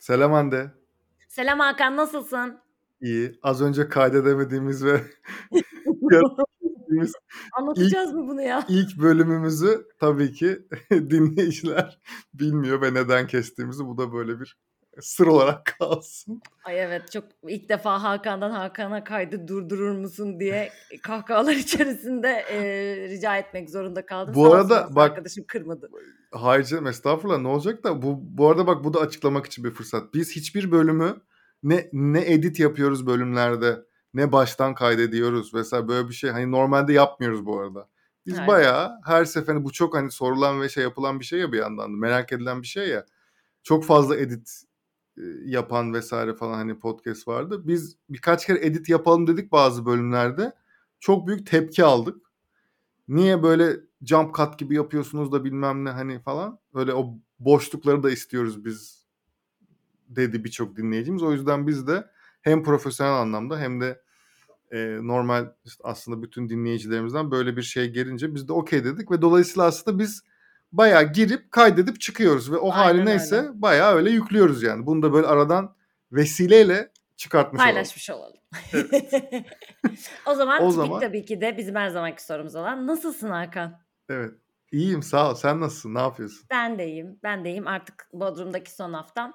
Selam Hande. Selam Hakan, nasılsın? İyi. Az önce kaydedemediğimiz ve ilk, Anlatacağız mı bunu ya? ilk bölümümüzü tabii ki dinleyiciler bilmiyor ve neden kestiğimizi. Bu da böyle bir sır olarak kalsın. Ay evet çok ilk defa Hakan'dan Hakan'a kaydı durdurur musun diye kahkahalar içerisinde e, rica etmek zorunda kaldım. Bu Sağ arada olsun, bak- arkadaşım kırmadı. Hayır canım estağfurullah ne olacak da bu bu arada bak bu da açıklamak için bir fırsat. Biz hiçbir bölümü ne ne edit yapıyoruz bölümlerde ne baştan kaydediyoruz vesaire böyle bir şey hani normalde yapmıyoruz bu arada. Biz Aynen. bayağı her seferinde bu çok hani sorulan ve şey yapılan bir şey ya bir yandan da merak edilen bir şey ya. Çok fazla edit yapan vesaire falan hani podcast vardı. Biz birkaç kere edit yapalım dedik bazı bölümlerde. Çok büyük tepki aldık. Niye böyle jump cut gibi yapıyorsunuz da bilmem ne hani falan. Öyle o boşlukları da istiyoruz biz dedi birçok dinleyicimiz. O yüzden biz de hem profesyonel anlamda hem de e, normal işte aslında bütün dinleyicilerimizden böyle bir şey gelince biz de okey dedik ve dolayısıyla aslında biz bayağı girip kaydedip çıkıyoruz ve o hali Aynen neyse öyle. bayağı öyle yüklüyoruz yani. Bunu da böyle aradan vesileyle çıkartmış olalım. Paylaşmış olalım. o zaman O zaman- tabii ki de bizim her zamanki sorumuz olan nasılsın Hakan? Evet. İyiyim sağ ol. Sen nasılsın? Ne yapıyorsun? Ben de iyiyim. Ben de iyiyim. Artık Bodrum'daki son haftam.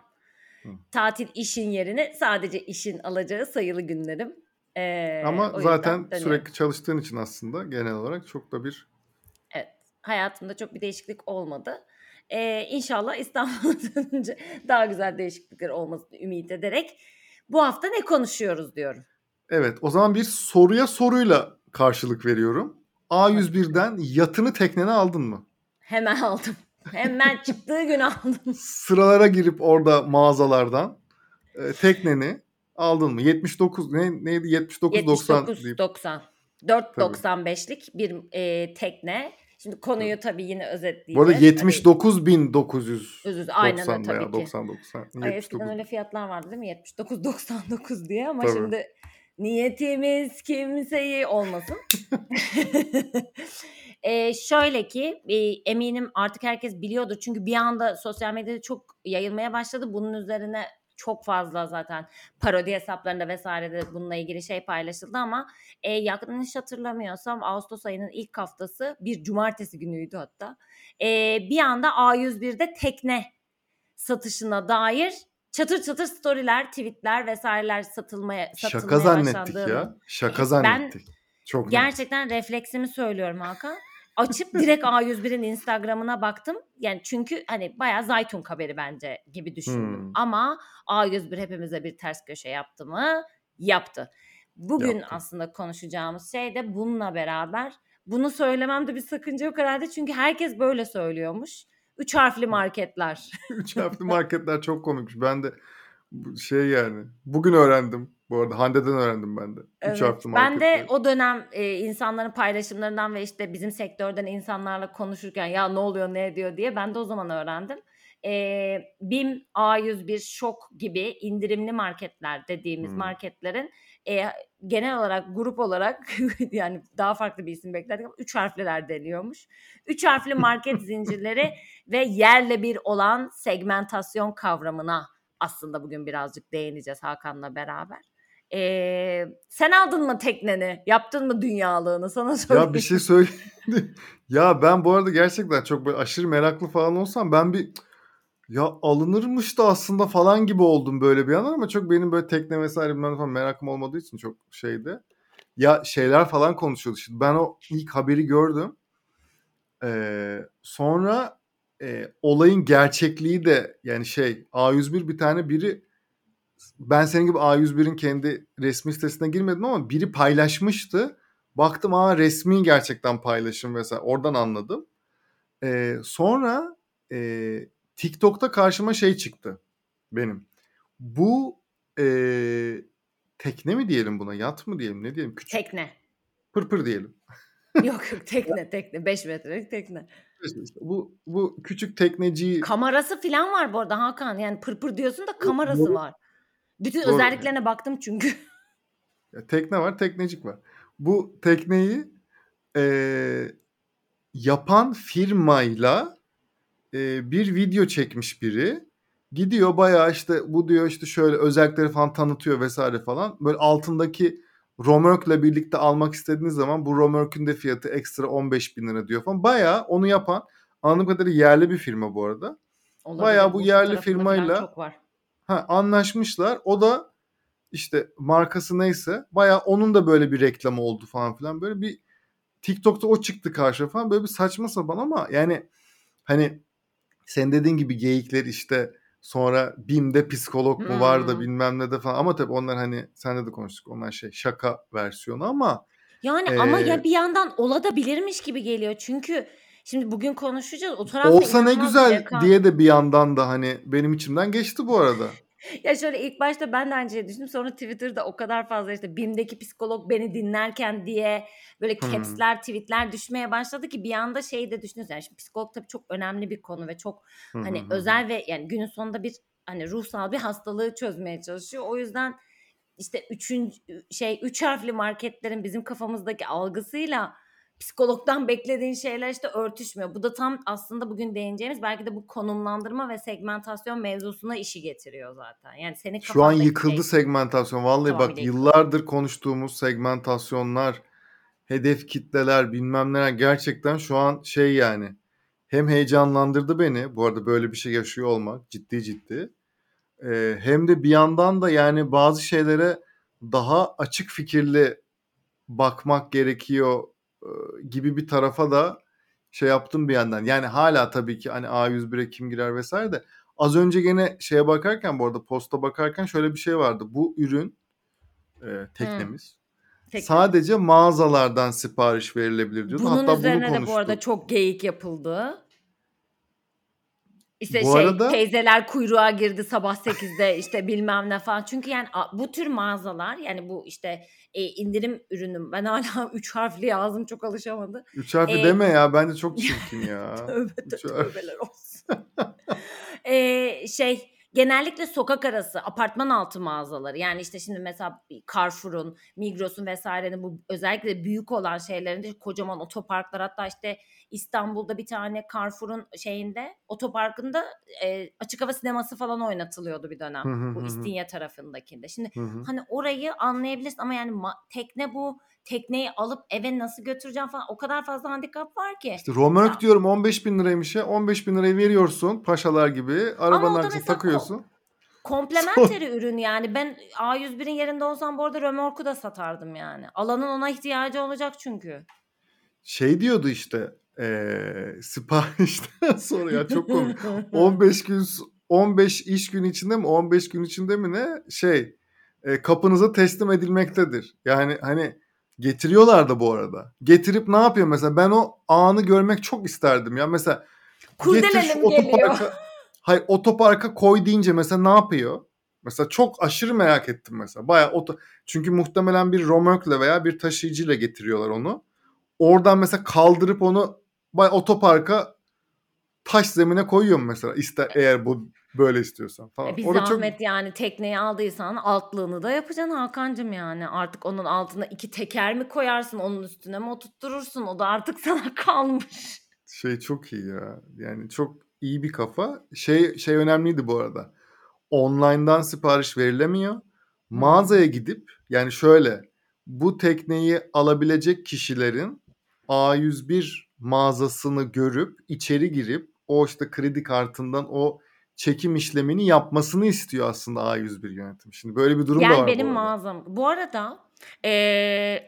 Hı. Tatil işin yerine sadece işin alacağı sayılı günlerim. Ee, Ama zaten dönüyorum. sürekli çalıştığın için aslında genel olarak çok da bir Evet. Hayatımda çok bir değişiklik olmadı. Ee, inşallah İstanbul'a dönünce daha güzel değişiklikler olmasını ümit ederek bu hafta ne konuşuyoruz diyorum. Evet, o zaman bir soruya soruyla karşılık veriyorum. A101'den yatını teknene aldın mı? Hemen aldım. Hemen çıktığı gün aldım. Sıralara girip orada mağazalardan e, tekneni aldın mı? 79 ne neydi 79 90 deyip 79.90. 4.95'lik bir e, tekne. Şimdi konuyu tabii yine özetleyeceğiz. Bu arada Hani- 79.990 Özür- aynen öyle tabii ki. 99. Ha, Ay 79. eskiden öyle fiyatlar vardı değil mi? 79.99 diye ama Tabii. şimdi niyetimiz kimseyi olmasın. Ee, şöyle ki e, eminim artık herkes biliyordur çünkü bir anda sosyal medyada çok yayılmaya başladı. Bunun üzerine çok fazla zaten parodi hesaplarında vesairede bununla ilgili şey paylaşıldı ama e, yanlış hatırlamıyorsam Ağustos ayının ilk haftası bir cumartesi günüydü hatta. E, bir anda A101'de tekne satışına dair çatır çatır storyler, tweetler vesaireler satılmaya satılmaya Şaka zannettik başlandığını- ya. Şaka Ben zannettik. Çok net. Gerçekten refleksimi söylüyorum Hakan. Açıp direkt A101'in Instagram'ına baktım. Yani çünkü hani bayağı Zaytun haberi bence gibi düşündüm. Hmm. Ama A101 hepimize bir ters köşe yaptı mı? Yaptı. Bugün Yaptı. aslında konuşacağımız şey de bununla beraber bunu söylememde bir sakınca yok herhalde. Çünkü herkes böyle söylüyormuş. Üç harfli marketler. Üç harfli marketler çok komikmiş. Ben de şey yani bugün öğrendim. Bu arada Hande'den öğrendim ben de. Üç Evet, harfli ben de o dönem e, insanların paylaşımlarından ve işte bizim sektörden insanlarla konuşurken ya ne oluyor ne ediyor diye ben de o zaman öğrendim. E, BİM, A101, Şok gibi indirimli marketler dediğimiz Hmm. marketlerin e, genel olarak grup olarak yani daha farklı bir isim beklerdik ama üç harfliler deniyormuş. Üç harfli market zincirleri ve yerle bir olan segmentasyon kavramına aslında bugün birazcık değineceğiz Hakan'la beraber. Ee, sen aldın mı tekneni? Yaptın mı dünyalığını? Sana sorayım. Ya bir şey söyle. ya ben bu arada gerçekten çok böyle aşırı meraklı falan olsam ben bir ya alınırmış da aslında falan gibi oldum böyle bir an ama çok benim böyle tekne vesaire bilmem falan merakım olmadığı için çok şeydi. Ya şeyler falan konuşuyordu şimdi. Ben o ilk haberi gördüm. Ee, sonra e, olayın gerçekliği de yani şey A101 bir tane biri ben senin gibi A101'in kendi resmi sitesine girmedim ama biri paylaşmıştı. Baktım aa resmi gerçekten paylaşım vesaire oradan anladım. Ee, sonra e, TikTok'ta karşıma şey çıktı benim. Bu e, tekne mi diyelim buna yat mı diyelim ne diyelim küçük Tekne. pırpır diyelim. Yok yok tekne tekne. 5 metrelik tekne. İşte, bu bu küçük tekneciyi Kamerası falan var bu arada Hakan. Yani pırpır diyorsun da kamerası var. Bütün Doğru. özelliklerine baktım çünkü. Ya tekne var, teknecik var. Bu tekneyi e, yapan firmayla e, bir video çekmiş biri Gidiyor bayağı işte bu diyor işte şöyle özellikleri falan tanıtıyor vs. falan. Böyle altındaki römorkla birlikte almak istediğiniz zaman bu römorkün de fiyatı ekstra 15 bin lira diyor falan. Bayağı onu yapan anladığım kadarıyla yerli bir firma bu arada. Olabilir. Bayağı bu yerli firmayla çok var. Ha, anlaşmışlar. O da işte markası neyse bayağı onun da böyle bir reklamı oldu falan filan. Böyle bir TikTok'ta o çıktı karşıma falan. Böyle bir saçma sapan ama yani hani sen dediğin gibi geyikler işte sonra BİM'de psikolog mu var da Hmm. bilmem ne de falan. Ama tabii onlar hani senle de konuştuk. Onlar şey şaka versiyonu ama Yani ama Ee, ya bir yandan olabilirmiş gibi geliyor. Çünkü şimdi bugün konuşacağız. O tarafta olsa ne güzel rekam. diye de bir yandan da hani benim içimden geçti bu arada. Ya şöyle ilk başta ben de aynı şeyi düşündüm. Sonra Twitter'da o kadar fazla işte BİM'deki psikolog beni dinlerken diye böyle Hmm. caps'ler, tweet'ler düşmeye başladı ki bir anda şey de düşünüyorsun. Yani şimdi psikolog tabii çok önemli bir konu ve çok hı hani özel ve yani günün sonunda bir hani ruhsal bir hastalığı çözmeye çalışıyor. O yüzden işte üçüncü şey üç harfli marketlerin bizim kafamızdaki algısıyla psikologdan beklediğin şeyler işte örtüşmüyor. Bu da tam aslında bugün değineceğimiz belki de bu konumlandırma ve segmentasyon mevzusuna işi getiriyor zaten. Yani senin Şu an yıkıldı şey segmentasyon. Vallahi bak tamamıyla yıkıldı. yıllardır konuştuğumuz segmentasyonlar, hedef kitleler, bilmem neler gerçekten şu an şey yani hem heyecanlandırdı beni. Bu arada böyle bir şey yaşıyor olmak ciddi ciddi. Ee, hem de bir yandan da yani bazı şeylere daha açık fikirli bakmak gerekiyor gibi bir tarafa da şey yaptım bir yandan. Yani hala tabii ki hani A101'e kim girer vesaire de az önce gene şeye bakarken bu arada posta bakarken şöyle bir şey vardı. Bu ürün e, teknemiz Teknemiz. sadece mağazalardan sipariş verilebilir diyordu. Bunun Hatta bunu üzerine de bu arada çok geyik yapıldı. İşte Bu şey arada teyzeler kuyruğa girdi sabah 8'de işte bilmem ne falan. Çünkü yani bu tür mağazalar yani bu işte e, indirim ürünüm. Ben hala 3 harfli yazdım çok alışamadı. üç harfi E, deme ya bence çok çirkin ya. tövbe harf. tövbeler olsun. e, şey genellikle sokak arası apartman altı mağazaları yani işte şimdi mesela Carrefour'un, Migros'un vesairenin bu özellikle büyük olan şeylerinde kocaman otoparklar hatta işte İstanbul'da bir tane Carrefour'un şeyinde otoparkında e, açık hava sineması falan oynatılıyordu bir dönem. Hı hı Bu. İstinye tarafındakinde. Şimdi Hı hı. hani orayı anlayabilirsin ama yani tekne bu tekneyi alıp eve nasıl götüreceğim falan o kadar fazla handikap var ki. İşte Mesela diyorum 15 bin liraymış ya. 15 bin lirayı veriyorsun paşalar gibi. Arabanın o arkasına takıyorsun. Sonra komplementeri ürün yani. Ben A101'in yerinde olsam bu arada römorku da satardım yani. Alanın ona ihtiyacı olacak çünkü. şey diyordu işte eee siparişten sonra ya çok komik. 15 gün 15 iş gün içinde mi 15 gün içinde mi ne şey e, kapınıza teslim edilmektedir. Yani hani getiriyorlar da bu arada. Getirip ne yapıyor mesela ben o anı görmek çok isterdim ya. Mesela getir şu Kurdelenim geliyor. otoparka hayır otoparka koy deyince mesela ne yapıyor? Mesela çok aşırı merak ettim mesela. Bayağı oto çünkü muhtemelen bir romörkle veya bir taşıyıcıyla getiriyorlar onu. Oradan mesela kaldırıp onu bay otoparka taş zemine koyuyorum mesela ister eğer bu böyle istiyorsan E falan. bir Orada çok zahmet yani tekneyi aldıysan altlığını da yapacaksın Hakan'cığım yani. Artık onun altına iki teker mi koyarsın onun üstüne mi oturtturursun o da artık sana kalmış. şey çok iyi ya. Yani çok iyi bir kafa. Şey şey önemliydi bu arada. Online'dan sipariş verilemiyor. Mağazaya gidip yani şöyle bu tekneyi alabilecek kişilerin A101 mağazasını görüp içeri girip o işte kredi kartından o çekim işlemini yapmasını istiyor aslında A101 yönetim. Şimdi böyle bir durum da Gel var benim bu mağazam. Bu arada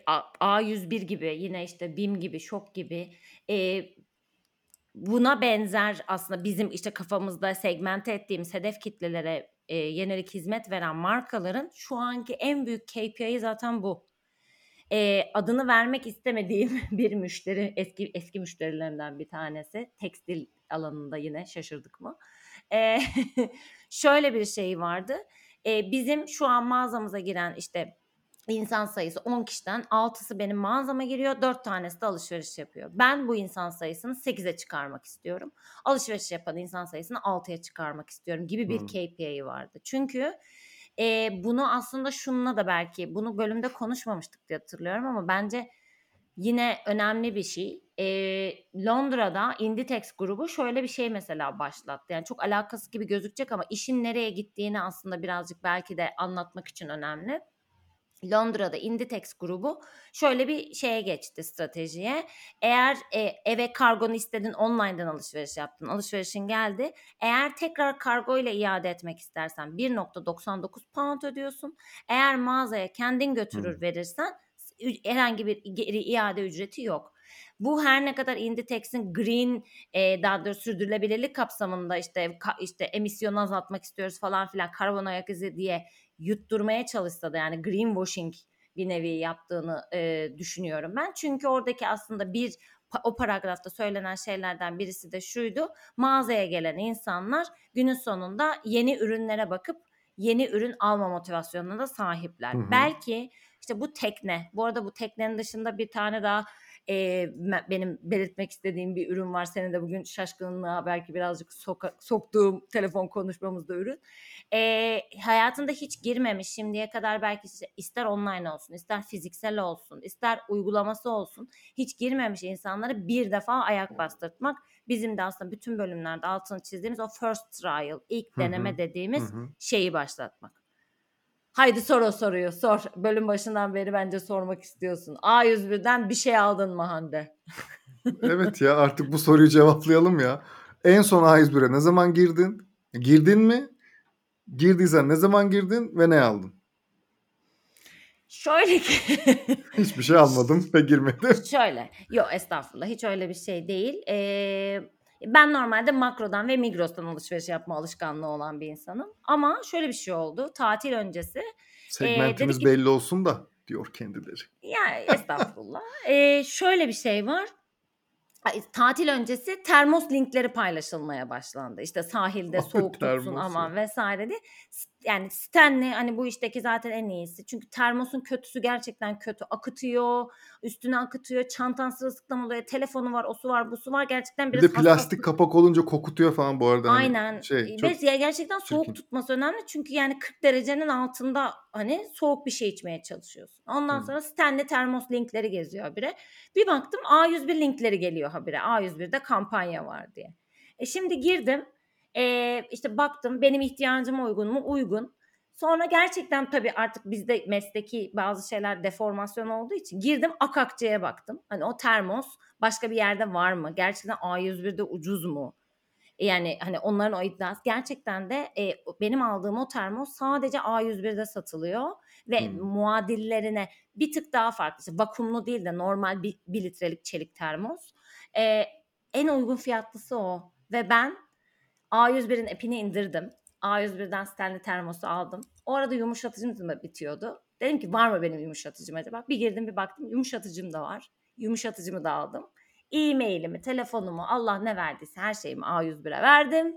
A- A101 gibi yine işte BİM gibi Şok gibi eee, buna benzer aslında bizim işte kafamızda segmente ettiğimiz hedef kitlelere eee, yönelik hizmet veren markaların şu anki en büyük KPI'yi zaten bu. Eee, adını vermek istemediğim bir müşteri eski eski müşterilerimden bir tanesi tekstil alanında yine şaşırdık mı? Eee, şöyle bir şey vardı. Eee, bizim şu an mağazamıza giren işte insan sayısı 10 kişiden 6'sı benim mağazama giriyor, 4 tanesi de alışveriş yapıyor. Ben bu insan sayısını 8'e çıkarmak istiyorum. Alışveriş yapan insan sayısını 6'ya çıkarmak istiyorum gibi bir Hmm. KPI vardı. Çünkü e, bunu aslında şununla da belki bunu bölümde konuşmamıştık diye hatırlıyorum ama bence yine önemli bir şey. Eee, Londra'da Inditex grubu şöyle bir şey mesela başlattı. Yani çok alakasız gibi gözükecek ama işin nereye gittiğini aslında birazcık belki de anlatmak için önemli. Londra'da Inditex grubu şöyle bir şeye geçti stratejiye. Eğer e, eve kargonu istedin online'dan alışveriş yaptın. Alışverişin geldi. Eğer tekrar kargo ile iade etmek istersen 1.99 pound ödüyorsun. Eğer mağazaya kendin götürür Hımm. verirsen herhangi bir geri iade ücreti yok. Bu her ne kadar Inditex'in green e, daha doğrusu sürdürülebilirlik kapsamında işte ka, işte emisyonu azaltmak istiyoruz falan filan karbon ayak izi diye yutturmaya çalışsa da yani greenwashing bir nevi yaptığını e, düşünüyorum ben. Çünkü oradaki aslında bir o paragrafta söylenen şeylerden birisi de şuydu. Mağazaya gelen insanlar günün sonunda yeni ürünlere bakıp yeni ürün alma motivasyonuna da sahipler. Hı hı. Belki işte bu tekne. Bu arada bu teknenin dışında bir tane daha e, benim belirtmek istediğim bir ürün var. Senin de bugün şaşkınlığa belki birazcık soka, soktuğum telefon konuşmamızda ürün. E, hayatında hiç girmemiş şimdiye kadar belki ister online olsun, ister fiziksel olsun, ister uygulaması olsun hiç girmemiş insanları bir defa ayak bastırtmak bizim de aslında bütün bölümlerde altını çizdiğimiz o first trial, ilk deneme hı. dediğimiz Hı hı. şeyi başlatmak. Haydi sor o soruyu sor. Bölüm başından beri bence sormak istiyorsun. A101'den bir şey aldın mı Hande? Evet ya artık bu soruyu cevaplayalım ya. En son A101'e ne zaman girdin? Girdin mi? Girdiysen ne zaman girdin ve ne aldın? Şöyle ki Hiçbir şey almadım ve girmedim. Şöyle. Yok estağfurullah hiç öyle bir şey değil. Ee, ben normalde Makro'dan ve Migros'tan alışveriş yapma alışkanlığı olan bir insanım. Ama şöyle bir şey oldu. Tatil öncesi. Segmentimiz e, ki, belli olsun da diyor kendileri. Ya estağfurullah. ee, şöyle bir şey var. Tatil öncesi termos linkleri paylaşılmaya başlandı. İşte sahilde soğuk tutsun aman vesaire diye. Yani Stanley hani bu işteki zaten en iyisi. Çünkü termosun kötüsü gerçekten kötü. Akıtıyor, üstüne akıtıyor, çantan sırılsıklam oluyor, telefonu var, osu var, busu var. Gerçekten biraz Bir de plastik hassas... kapak olunca kokutuyor falan bu arada. Hani Aynen. Hani şey, çok Ve gerçekten soğuk çirkin. tutması önemli. Çünkü yani 40 derecenin altında hani soğuk bir şey içmeye çalışıyorsun. Ondan sonra Stanley termos linkleri geziyor habire. Bir baktım A101 linkleri geliyor habire. A101'de kampanya var diye. E şimdi girdim. E, işte baktım benim ihtiyacıma uygun mu? Uygun. Sonra gerçekten tabii artık bizde mesleki bazı şeyler deformasyon olduğu için girdim Akakçı'ya baktım. Hani o termos başka bir yerde var mı? Gerçekten A101'de ucuz mu? Yani hani onların o iddiası gerçekten de e, benim aldığım o termos sadece A101'de satılıyor ve hmm. muadillerine bir tık daha farklı. İşte vakumlu değil de normal bir, bir litrelik çelik termos. E, en uygun fiyatlısı o ve ben A101'in app'ini indirdim. A101'den Stanley termosu aldım. O arada yumuşatıcım da bitiyordu. Dedim ki var mı benim yumuşatıcım acaba? Bir girdim bir baktım yumuşatıcım da var. Yumuşatıcımı da aldım. E-mailimi, telefonumu, Allah ne verdiyse her şeyimi A101'e verdim.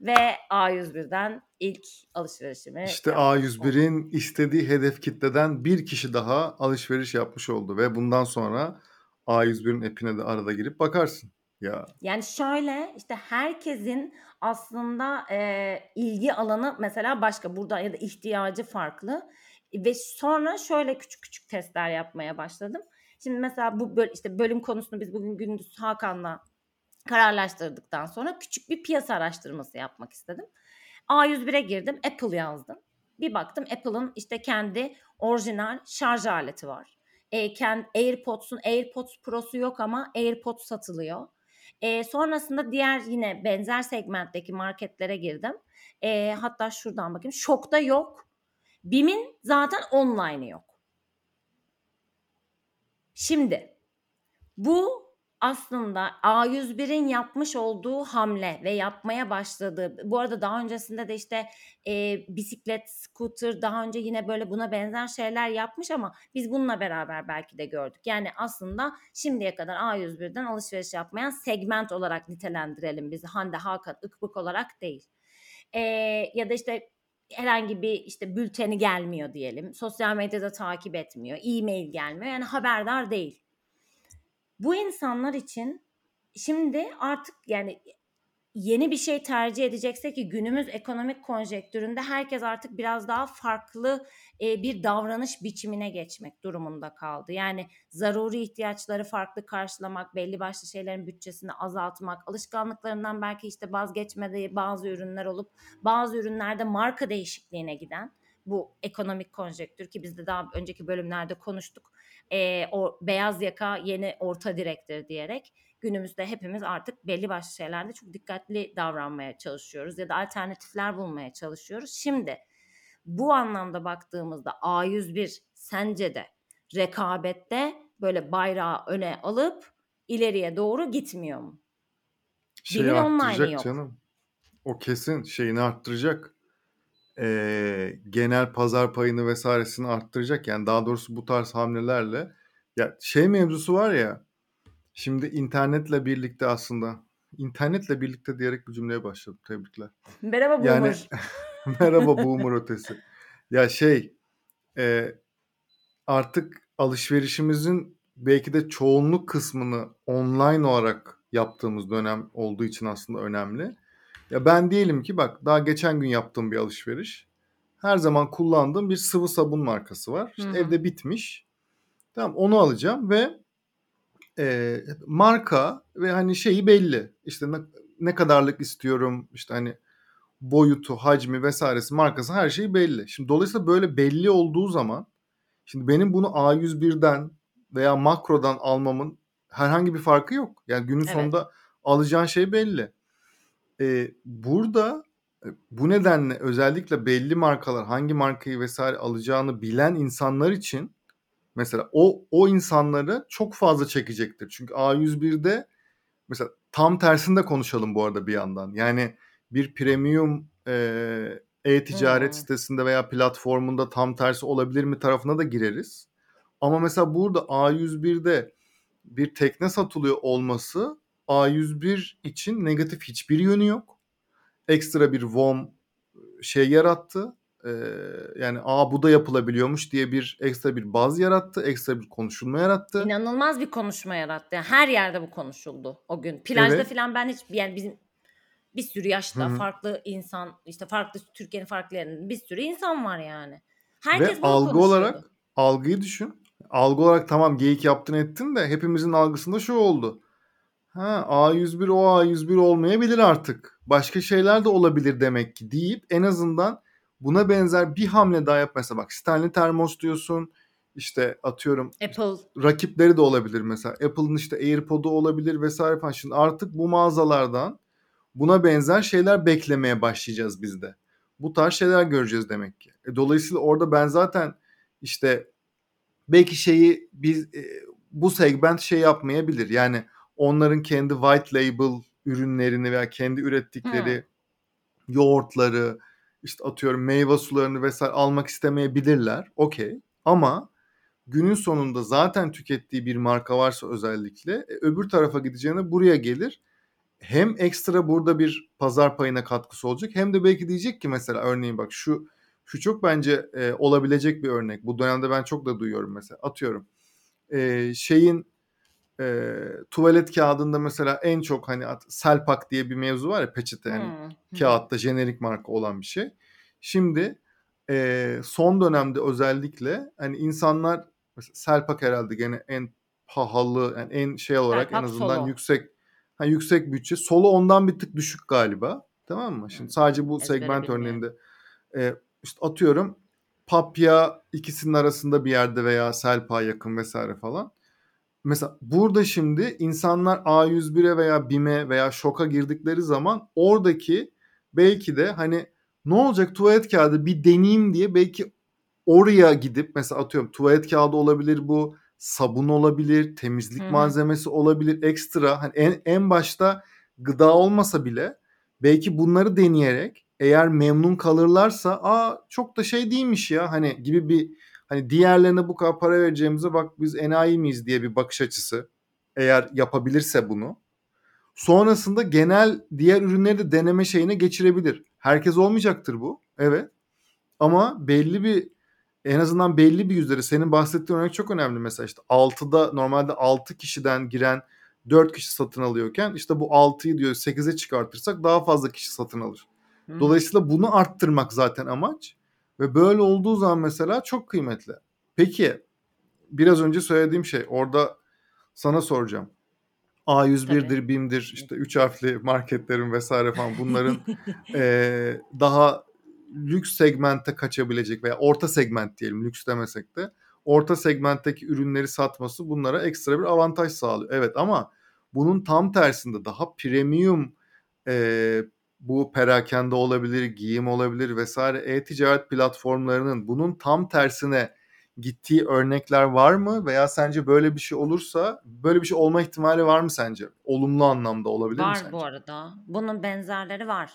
Ve A101'den ilk alışverişimi İşte A101'in istediği hedef kitleden bir kişi daha alışveriş yapmış oldu. Ve bundan sonra A101'in app'ine de arada girip bakarsın. Ya. Yani şöyle işte herkesin aslında e, ilgi alanı mesela başka burada ya da ihtiyacı farklı ve sonra şöyle küçük küçük testler yapmaya başladım. Şimdi mesela bu böl işte bölüm konusunu biz bugün gündüz Hakan'la kararlaştırdıktan sonra küçük bir piyasa araştırması yapmak istedim. A101'e girdim, Apple yazdım. Bir baktım Apple'ın işte kendi orijinal şarj aleti var. E, kendi AirPods'un AirPods Pro'su yok ama AirPods satılıyor. E, sonrasında diğer yine benzer segmentteki marketlere girdim. E, hatta şuradan bakayım. Şok'ta yok. BİM'in zaten online'ı yok. Şimdi bu aslında A101'in yapmış olduğu hamle ve yapmaya başladığı bu arada daha öncesinde de işte e, bisiklet, scooter daha önce yine böyle buna benzer şeyler yapmış ama biz bununla beraber belki de gördük. Yani aslında şimdiye kadar A101'den alışveriş yapmayan segment olarak nitelendirelim bizi. Hande Hakan ıkbık olarak değil. E, ya da işte herhangi bir işte bülteni gelmiyor diyelim. Sosyal medyada takip etmiyor. E-mail gelmiyor. Yani haberdar değil bu insanlar için şimdi artık yani yeni bir şey tercih edecekse ki günümüz ekonomik konjektüründe herkes artık biraz daha farklı bir davranış biçimine geçmek durumunda kaldı. Yani zaruri ihtiyaçları farklı karşılamak, belli başlı şeylerin bütçesini azaltmak, alışkanlıklarından belki işte vazgeçmediği bazı ürünler olup bazı ürünlerde marka değişikliğine giden bu ekonomik konjektür ki biz de daha önceki bölümlerde konuştuk. E, o beyaz yaka yeni orta direktir diyerek günümüzde hepimiz artık belli başlı şeylerde çok dikkatli davranmaya çalışıyoruz ya da alternatifler bulmaya çalışıyoruz. Şimdi bu anlamda baktığımızda A101 sence de rekabette böyle bayrağı öne alıp ileriye doğru gitmiyor mu? Şeyi Bilir arttıracak yok. canım. O kesin şeyini arttıracak. Ee, genel pazar payını vesairesini arttıracak. Yani daha doğrusu bu tarz hamlelerle ya şey mevzusu var ya şimdi internetle birlikte aslında internetle birlikte diyerek bir cümleye başladım. Tebrikler. Merhaba Yani boomer. merhaba boomer ötesi. Ya şey e, artık alışverişimizin belki de çoğunluk kısmını online olarak yaptığımız dönem olduğu için aslında önemli. Ya ben diyelim ki bak daha geçen gün yaptığım bir alışveriş. Her zaman kullandığım bir sıvı sabun markası var. İşte Hı hı. evde bitmiş. Tamam onu alacağım ve e, marka ve hani şeyi belli. İşte ne, ne kadarlık istiyorum işte hani boyutu, hacmi vesairesi, markası her şey belli. Şimdi dolayısıyla böyle belli olduğu zaman şimdi benim bunu A101'den veya Makro'dan almamın herhangi bir farkı yok. Yani günün Evet. sonunda alacağın şey belli. Ee, burada e, bu nedenle özellikle belli markalar hangi markayı vesaire alacağını bilen insanlar için mesela o o insanları çok fazla çekecektir. Çünkü A101'de mesela tam tersinde konuşalım bu arada bir yandan. Yani bir premium e, e-ticaret Hmm. sitesinde veya platformunda tam tersi olabilir mi tarafına da gireriz. Ama mesela burada A101'de bir tekne satılıyor olması A101 için negatif hiçbir yönü yok. Ekstra bir WOM şey yarattı. Ee, yani aa bu da yapılabiliyormuş diye bir ekstra bir baz yarattı. Ekstra bir konuşulma yarattı. İnanılmaz bir konuşma yarattı. Yani her yerde bu konuşuldu o gün. Plajda Evet. falan ben hiç yani bizim bir sürü yaşta Hı hı. farklı insan işte farklı Türkiye'nin farklı yerinde bir sürü insan var yani. Herkes Ve bunu algı konuşuyordu. olarak algıyı düşün. Algı olarak tamam geyik yaptın ettin de hepimizin algısında şu oldu. Ha A101 o A101 olmayabilir artık. Başka şeyler de olabilir demek ki deyip en azından buna benzer bir hamle daha yap. Mesela bak Stanley Termos diyorsun. İşte atıyorum Apple rakipleri de olabilir mesela. Apple'ın işte AirPod'u olabilir vesaire falan. Şimdi artık bu mağazalardan buna benzer şeyler beklemeye başlayacağız biz de. Bu tarz şeyler göreceğiz demek ki. E, dolayısıyla orada ben zaten işte belki şeyi biz e, bu segment şey yapmayabilir. Yani onların kendi white label ürünlerini veya kendi ürettikleri yoğurtları işte atıyorum meyve sularını vesaire almak istemeyebilirler. Okey. Ama günün sonunda zaten tükettiği bir marka varsa özellikle e, öbür tarafa gideceğine buraya gelir. Hem ekstra burada bir pazar payına katkısı olacak hem de belki diyecek ki mesela örneğin bak şu şu çok bence e, olabilecek bir örnek. Bu dönemde ben çok da duyuyorum mesela. Atıyorum e, şeyin e, tuvalet kağıdında mesela en çok hani at, Selpak diye bir mevzu var ya peçete yani Hmm, kağıtta jenerik marka olan bir şey. Şimdi e, son dönemde özellikle hani insanlar mesela Selpak herhalde gene en pahalı yani en şey olarak Selpak en azından Solo. yüksek ha, yüksek bütçe. Solo ondan bir tık düşük galiba. Tamam mı? Şimdi Hı. sadece bu Ezbere segment bilmiyorum. örneğinde e, işte atıyorum Papya ikisinin arasında bir yerde veya Selpa yakın vesaire falan. Mesela burada şimdi insanlar A101'e veya BİM'e veya Şok'a girdikleri zaman oradaki belki de hani ne olacak tuvalet kağıdı bir deneyeyim diye belki oraya gidip mesela atıyorum tuvalet kağıdı olabilir bu sabun olabilir temizlik Hı hı. malzemesi olabilir ekstra hani en, en başta gıda olmasa bile belki bunları deneyerek eğer memnun kalırlarsa aa çok da şey değilmiş ya hani gibi bir hani diğerlerine bu kadar para vereceğimize bak biz enayi miyiz diye bir bakış açısı eğer yapabilirse bunu sonrasında genel diğer ürünleri de deneme şeyine geçirebilir. Herkes olmayacaktır bu. Evet. Ama belli bir en azından belli bir yüzleri senin bahsettiğin örnek çok önemli mesela işte 6'da normalde 6 kişiden giren 4 kişi satın alıyorken işte bu 6'yı diyor 8'e çıkartırsak daha fazla kişi satın alır. Hı. Dolayısıyla bunu arttırmak zaten amaç ve böyle olduğu zaman mesela çok kıymetli. Peki biraz önce söylediğim şey orada sana soracağım. A101'dir, BİM'dir, işte 3 harfli marketlerin vesaire falan bunların eee, daha lüks segmente kaçabilecek veya orta segment diyelim lüks demesek de orta segmentteki ürünleri satması bunlara ekstra bir avantaj sağlıyor. Evet ama bunun tam tersinde daha premium eee, bu perakende olabilir, giyim olabilir vesaire e-ticaret platformlarının bunun tam tersine gittiği örnekler var mı veya sence böyle bir şey olursa böyle bir şey olma ihtimali var mı sence? Olumlu anlamda olabilir mi Var sence? bu arada. Bunun benzerleri var.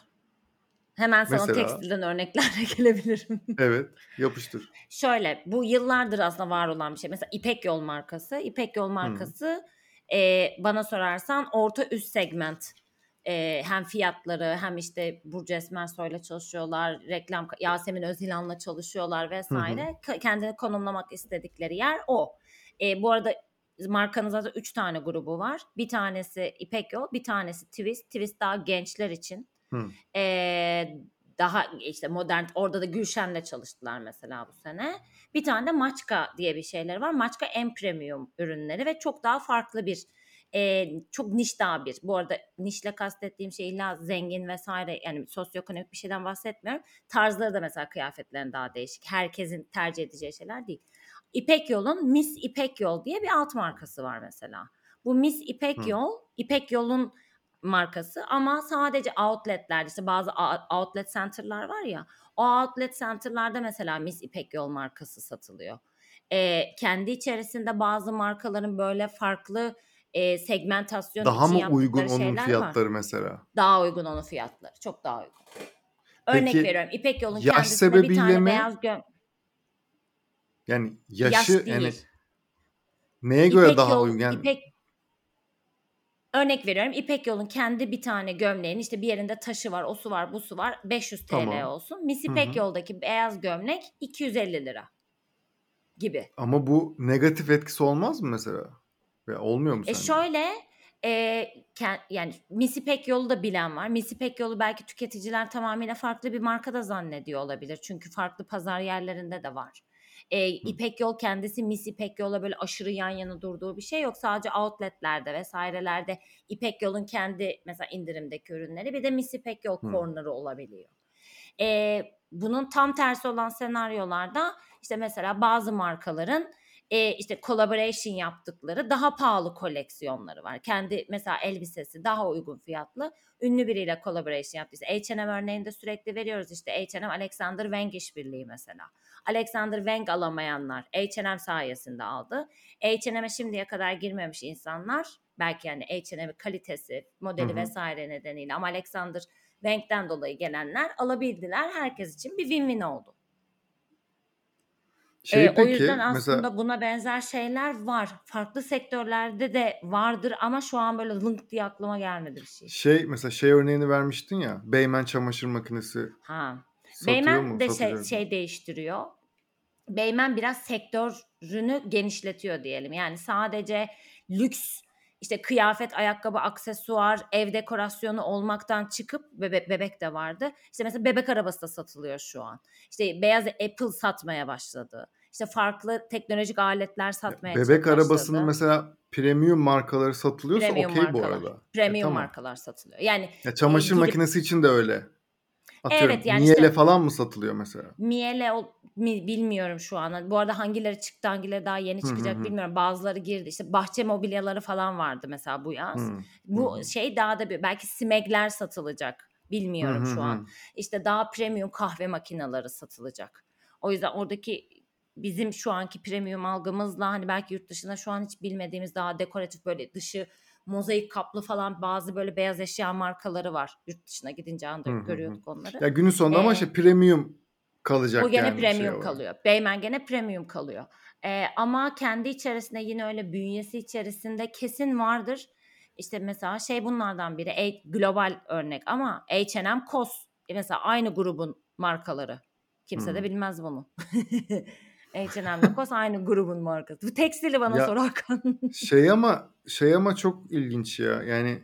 Hemen sana Mesela? tekstilden örneklerle gelebilirim. Evet, yapıştır. Şöyle, bu yıllardır aslında var olan bir şey. Mesela İpek Yol markası. İpek Yol markası eee, bana sorarsan orta üst segment. Eee, hem fiyatları hem işte Burcu Esmersoy'la çalışıyorlar. Reklam Yasemin Özhilan'la çalışıyorlar Hı hı. vesaire. Ka- Kendini konumlamak istedikleri yer o. Eee, bu arada markanın zaten 3 tane grubu var. Bir tanesi İpek Yol, bir tanesi Twist. Twist daha gençler için. Hı. Eee, daha işte modern orada da Gülşen'le çalıştılar mesela bu sene. Bir tane de Maçka diye bir şeyleri var. Maçka en premium ürünleri ve çok daha farklı bir eee, çok niş daha bir. Bu arada nişle kastettiğim şey illa zengin vesaire yani sosyoekonomik bir şeyden bahsetmiyorum. Tarzları da mesela kıyafetlerin daha değişik. Herkesin tercih edeceği şeyler değil. İpek Yol'un Miss İpek Yol diye bir alt markası var mesela. Bu Miss İpek Hı. Yol, İpek Yol'un markası ama sadece outletlerde işte bazı outlet center'lar var ya o outlet center'larda mesela Miss İpek Yol markası satılıyor. Ee, kendi içerisinde bazı markaların böyle farklı e, segmentasyon Daha için mı uygun onun şeyler var. fiyatları mesela? Daha uygun onun fiyatları. Çok daha uygun. Örnek Peki veriyorum. İpek Yol'un yaş kendisine bir tane mi? beyaz göm Yani yaş yaşı değil. yani neye göre İpek daha Yol, uygun? Yani İpek Örnek veriyorum İpek Yol'un kendi bir tane gömleğin işte bir yerinde taşı var, o su var, bu su var 500 TL tamam. olsun. Miss İpek hı. Yol'daki beyaz gömlek 250 lira gibi. Ama bu negatif etkisi olmaz mı mesela? Ya olmuyor mu E sence? şöyle e, ken- yani Miss İpek Yol'u da bilen var. Miss İpek Yol'u belki tüketiciler tamamıyla farklı bir markada zannediyor olabilir. Çünkü farklı pazar yerlerinde de var. E. İpek Yol kendisi Miss İpek Yol'la böyle aşırı yan yana durduğu bir şey yok. Sadece outletlerde vesairelerde İpek Yol'un kendi mesela indirimdeki ürünleri bir de Miss İpek Yol Hı. corner'ı olabiliyor. E, bunun tam tersi olan senaryolarda işte mesela bazı markaların e, işte collaboration yaptıkları daha pahalı koleksiyonları var. Kendi mesela elbisesi daha uygun fiyatlı ünlü biriyle collaboration yaptıysa H&M örneğinde sürekli veriyoruz işte H&M Alexander Wang işbirliği mesela. Alexander Wang alamayanlar H&M sayesinde aldı. H&M'e şimdiye kadar girmemiş insanlar belki yani H&M'in kalitesi, Hı modeli hı. vesaire nedeniyle ama Alexander Wang'den dolayı gelenler alabildiler. Herkes için bir win-win oldu. Şey Ee, o peki yüzden mesela aslında buna benzer şeyler var. Farklı sektörlerde de vardır ama şu an böyle lınk diye aklıma gelmedi bir şey. şey mesela şey örneğini vermiştin ya Beymen çamaşır makinesi Ha. satıyor Beymen mu? de şey, Satacak mı? şey değiştiriyor. Beymen biraz sektörünü genişletiyor diyelim. Yani sadece lüks işte kıyafet, ayakkabı, aksesuar, ev dekorasyonu olmaktan çıkıp bebe- bebek de vardı. İşte mesela bebek arabası da satılıyor şu an. İşte beyaz Apple satmaya başladı. İşte farklı teknolojik aletler Ya satmaya bebek başladı. arabasının mesela premium markaları satılıyorsa okey bu arada. E Premium tamam. markalar satılıyor. Yani Ya e, çamaşır gidip makinesi için de öyle. Atıyorum evet yani Miele işte falan mı satılıyor mesela? Miele ol- mi- bilmiyorum şu an. Bu arada hangileri çıktı hangileri daha yeni çıkacak hı. bilmiyorum. Bazıları girdi. İşte bahçe mobilyaları falan vardı mesela bu yaz. Hı Bu hı. şey daha da bir belki simegler satılacak. Bilmiyorum hı şu an. İşte daha premium kahve makineleri satılacak. O yüzden oradaki bizim şu anki premium algımızla hani belki yurt dışında şu an hiç bilmediğimiz daha dekoratif böyle dışı mozaik kaplı falan bazı böyle beyaz eşya markaları var. Yurt dışına gidince anda Hı hı hı. görüyorduk onları. Ya günün sonunda ama Ee, işte premium o kalacak gene yani şey premium olarak. kalıyor. Beymen gene premium kalıyor. Ee, ama kendi içerisinde yine öyle bünyesi içerisinde kesin vardır. İşte mesela şey bunlardan biri e- global örnek ama H&M, COS E mesela aynı grubun markaları. Kimse de Hı. bilmez bunu. H&M Lacoste aynı grubun markası. Bu tekstili bana Ya sor Hakan. şey ama şey ama çok ilginç ya. Yani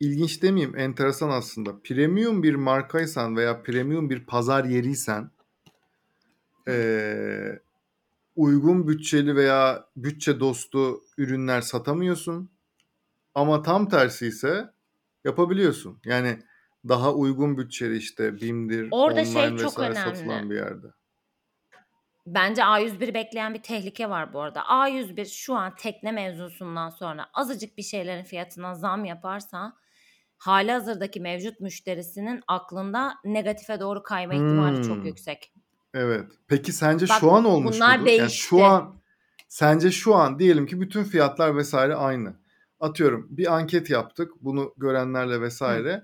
ilginç demeyeyim, enteresan aslında. Premium bir markaysan veya premium bir pazar yeriysen eee, uygun bütçeli veya bütçe dostu ürünler satamıyorsun. Ama tam tersi ise yapabiliyorsun. Yani daha uygun bütçeli işte BİM'dir, Orada şey online çok vesaire önemli. satılan bir yerde. Bence A101 bekleyen bir tehlike var bu arada. A101 şu an tekne mevzusundan sonra azıcık bir şeylerin fiyatına zam yaparsa halihazırdaki mevcut müşterisinin aklında negatife doğru kayma ihtimali çok Hmm. yüksek. Evet. Peki sence Bak şu an olmuş bunlar mudur? Yani şu an sence şu an diyelim ki bütün fiyatlar vesaire aynı. Atıyorum bir anket yaptık bunu görenlerle vesaire.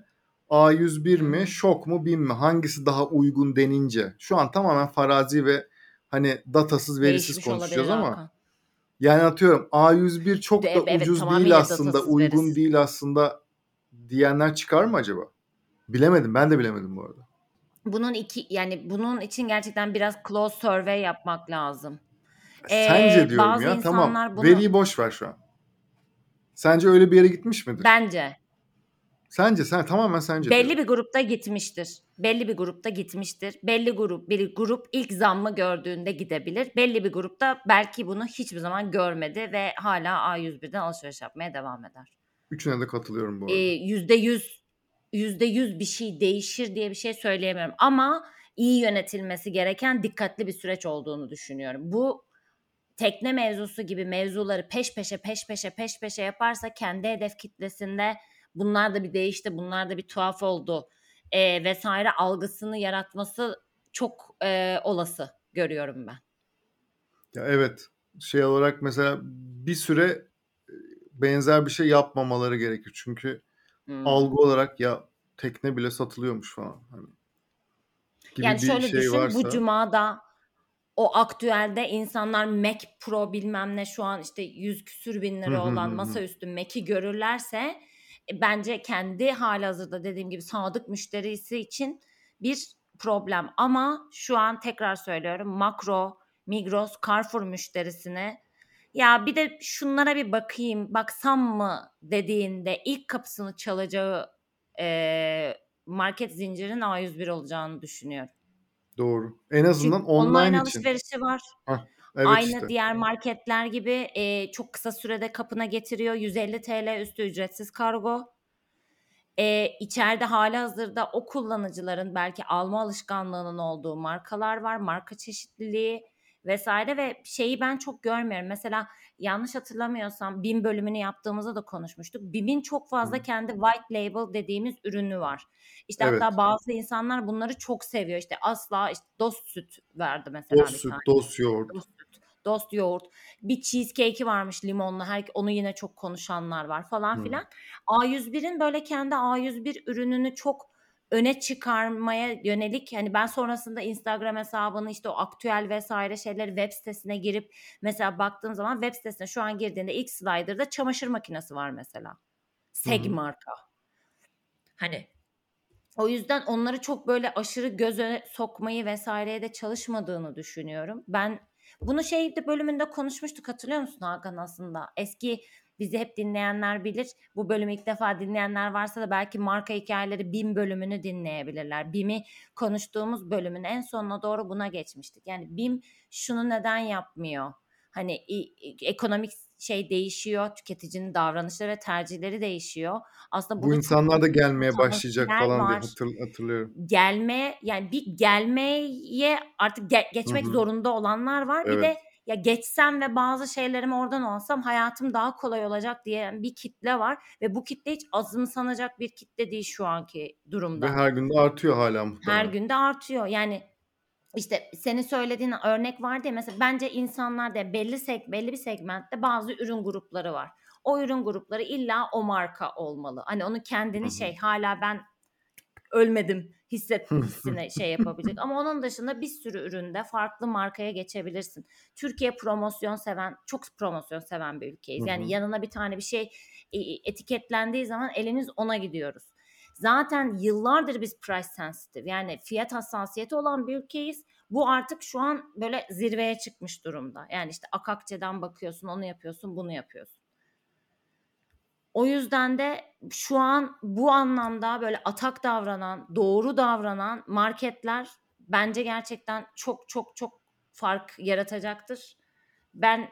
A101 Hı mi, hı. şok mu, BİM mi? Hangisi daha uygun denince. Şu an tamamen farazi ve hani datasız verisiz Değişmiş konuşacağız ama Hakan. yani atıyorum A101 çok De- da evet, ucuz değil aslında, uygun verisiz. değil aslında diyenler çıkar mı acaba? Bilemedim. Ben de bilemedim bu arada. Bunun iki yani bunun için gerçekten biraz close survey yapmak lazım. Sence Ee, diyorum bazı ya. Tamam. bunu Veriyi boş ver şu an. Sence öyle bir yere gitmiş midir? bence Sence sen tamamen sence belli diyorum. bir grupta gitmiştir. Belli bir grupta gitmiştir. Belli grup bir grup ilk zammı gördüğünde gidebilir. Belli bir grupta belki bunu hiçbir zaman görmedi ve hala A101'den alışveriş yapmaya devam eder. Üçüne de katılıyorum bu arada. Yüzde yüz yüzde yüz bir şey değişir diye bir şey söyleyemiyorum. Ama iyi yönetilmesi gereken dikkatli bir süreç olduğunu düşünüyorum. Bu tekne mevzusu gibi mevzuları peş peşe peş peşe peş peşe yaparsa kendi hedef kitlesinde bunlar da bir değişti, bunlar da bir tuhaf oldu e, vesaire algısını yaratması çok e, olası görüyorum ben. Ya evet. Şey olarak mesela bir süre e, benzer bir şey yapmamaları gerekir. Çünkü Hmm. algı olarak ya tekne bile satılıyormuş falan. Hani gibi Yani bir şöyle şey düşün varsa. bu cumada o aktüelde insanlar Mac Pro bilmem ne şu an işte 100 küsür bin lira olan masaüstü Mac'i görürlerse bence kendi halihazırda dediğim gibi sadık müşterisi için bir problem. Ama şu an tekrar söylüyorum Makro, Migros, Carrefour müşterisine ya bir de şunlara bir bakayım baksam mı dediğinde ilk kapısını çalacağı e, market zincirin A101 olacağını düşünüyorum. Doğru. En azından Çünkü online, online için. alışverişi var. Hah, evet Aynı işte. diğer marketler gibi e, çok kısa sürede kapına getiriyor. 150 TL üstü ücretsiz kargo. E, içeride hali hazırda o kullanıcıların belki alma alışkanlığının olduğu markalar var. Marka çeşitliliği vesaire ve şeyi ben çok görmüyorum. Mesela yanlış hatırlamıyorsam BİM bölümünü yaptığımızda da konuşmuştuk. BİM'in çok fazla kendi white label dediğimiz ürünü var. İşte Evet. hatta bazı insanlar bunları çok seviyor. İşte asla işte dost süt verdi mesela Dost süt, tane. dost yoğurt. Dost dost yoğurt. Bir cheesecake'i varmış limonlu. Her, onu yine çok konuşanlar var falan filan. A101'in böyle kendi A101 ürününü çok öne çıkarmaya yönelik hani ben sonrasında Instagram hesabını işte o aktüel vesaire şeyleri web sitesine girip mesela baktığım zaman web sitesine şu an girdiğinde ilk slider'da çamaşır makinesi var mesela. Seg marka. Hani o yüzden onları çok böyle aşırı göze sokmayı vesaireye de çalışmadığını düşünüyorum. Ben bunu şeyde bölümünde konuşmuştuk hatırlıyor musun Hakan aslında? Eski bizi hep dinleyenler bilir. Bu bölümü ilk defa dinleyenler varsa da belki marka hikayeleri BİM bölümünü dinleyebilirler. BİM'i konuştuğumuz bölümün en sonuna doğru buna geçmiştik. Yani BİM şunu neden yapmıyor? Hani ekonomik şey değişiyor, tüketicinin davranışları ve tercihleri değişiyor. Aslında Bu insanlar da gelmeye başlayacak falan diye var. hatır, hatırlıyorum. Gelmeye yani bir gelmeye artık ge- geçmek hı. zorunda olanlar var. Bir Evet. de ya geçsem ve bazı şeylerimi oradan alsam hayatım daha kolay olacak diye bir kitle var ve bu kitle hiç azımsanacak bir kitle değil şu anki Ve durumda. her gün de artıyor hala Her muhtemelen. gün de artıyor. Yani işte senin söylediğin örnek vardı ya mesela bence insanlarda belli seg belli bir segmentte bazı ürün grupları var. O ürün grupları illa o marka olmalı. Hani onu kendini şey hala ben ölmedim hisset hissine şey yapabilecek. Ama onun dışında bir sürü üründe farklı markaya geçebilirsin. Türkiye promosyon seven, çok promosyon seven bir ülkeyiz. Yani yanına bir tane bir şey e, etiketlendiği zaman elimiz ona gidiyoruz. Zaten yıllardır biz price sensitive yani fiyat hassasiyeti olan bir ülkeyiz. Bu artık şu an böyle zirveye çıkmış durumda. Yani işte Akakçe'den bakıyorsun, onu yapıyorsun, bunu yapıyorsun. O yüzden de şu an bu anlamda böyle atak davranan, doğru davranan marketler bence gerçekten çok çok çok fark yaratacaktır. Ben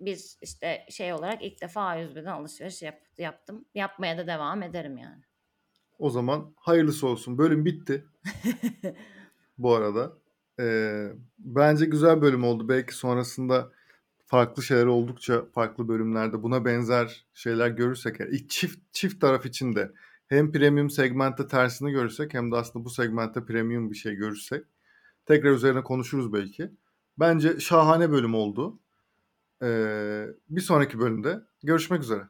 bir işte şey olarak ilk defa A101'den alışveriş yap, yaptım. Yapmaya da devam ederim yani. O zaman hayırlısı olsun. Bölüm bitti. bu arada. Ee, bence güzel bölüm oldu. Belki sonrasında farklı şeyler oldukça farklı bölümlerde buna benzer şeyler görürsek yani çift çift taraf için de hem premium segmentte tersini görürsek hem de aslında bu segmentte premium bir şey görürsek tekrar üzerine konuşuruz belki. Bence şahane bölüm oldu. Ee, bir sonraki bölümde görüşmek üzere.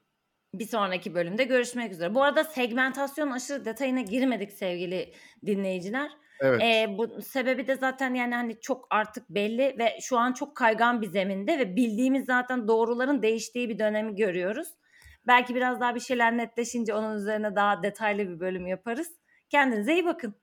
Bir sonraki bölümde görüşmek üzere. Bu arada segmentasyon aşırı detayına girmedik sevgili dinleyiciler. Evet. Ee, bu sebebi de zaten yani hani çok artık belli ve şu an çok kaygan bir zeminde ve bildiğimiz zaten doğruların değiştiği bir dönemi görüyoruz. Belki biraz daha bir şeyler netleşince onun üzerine daha detaylı bir bölüm yaparız. Kendinize iyi bakın.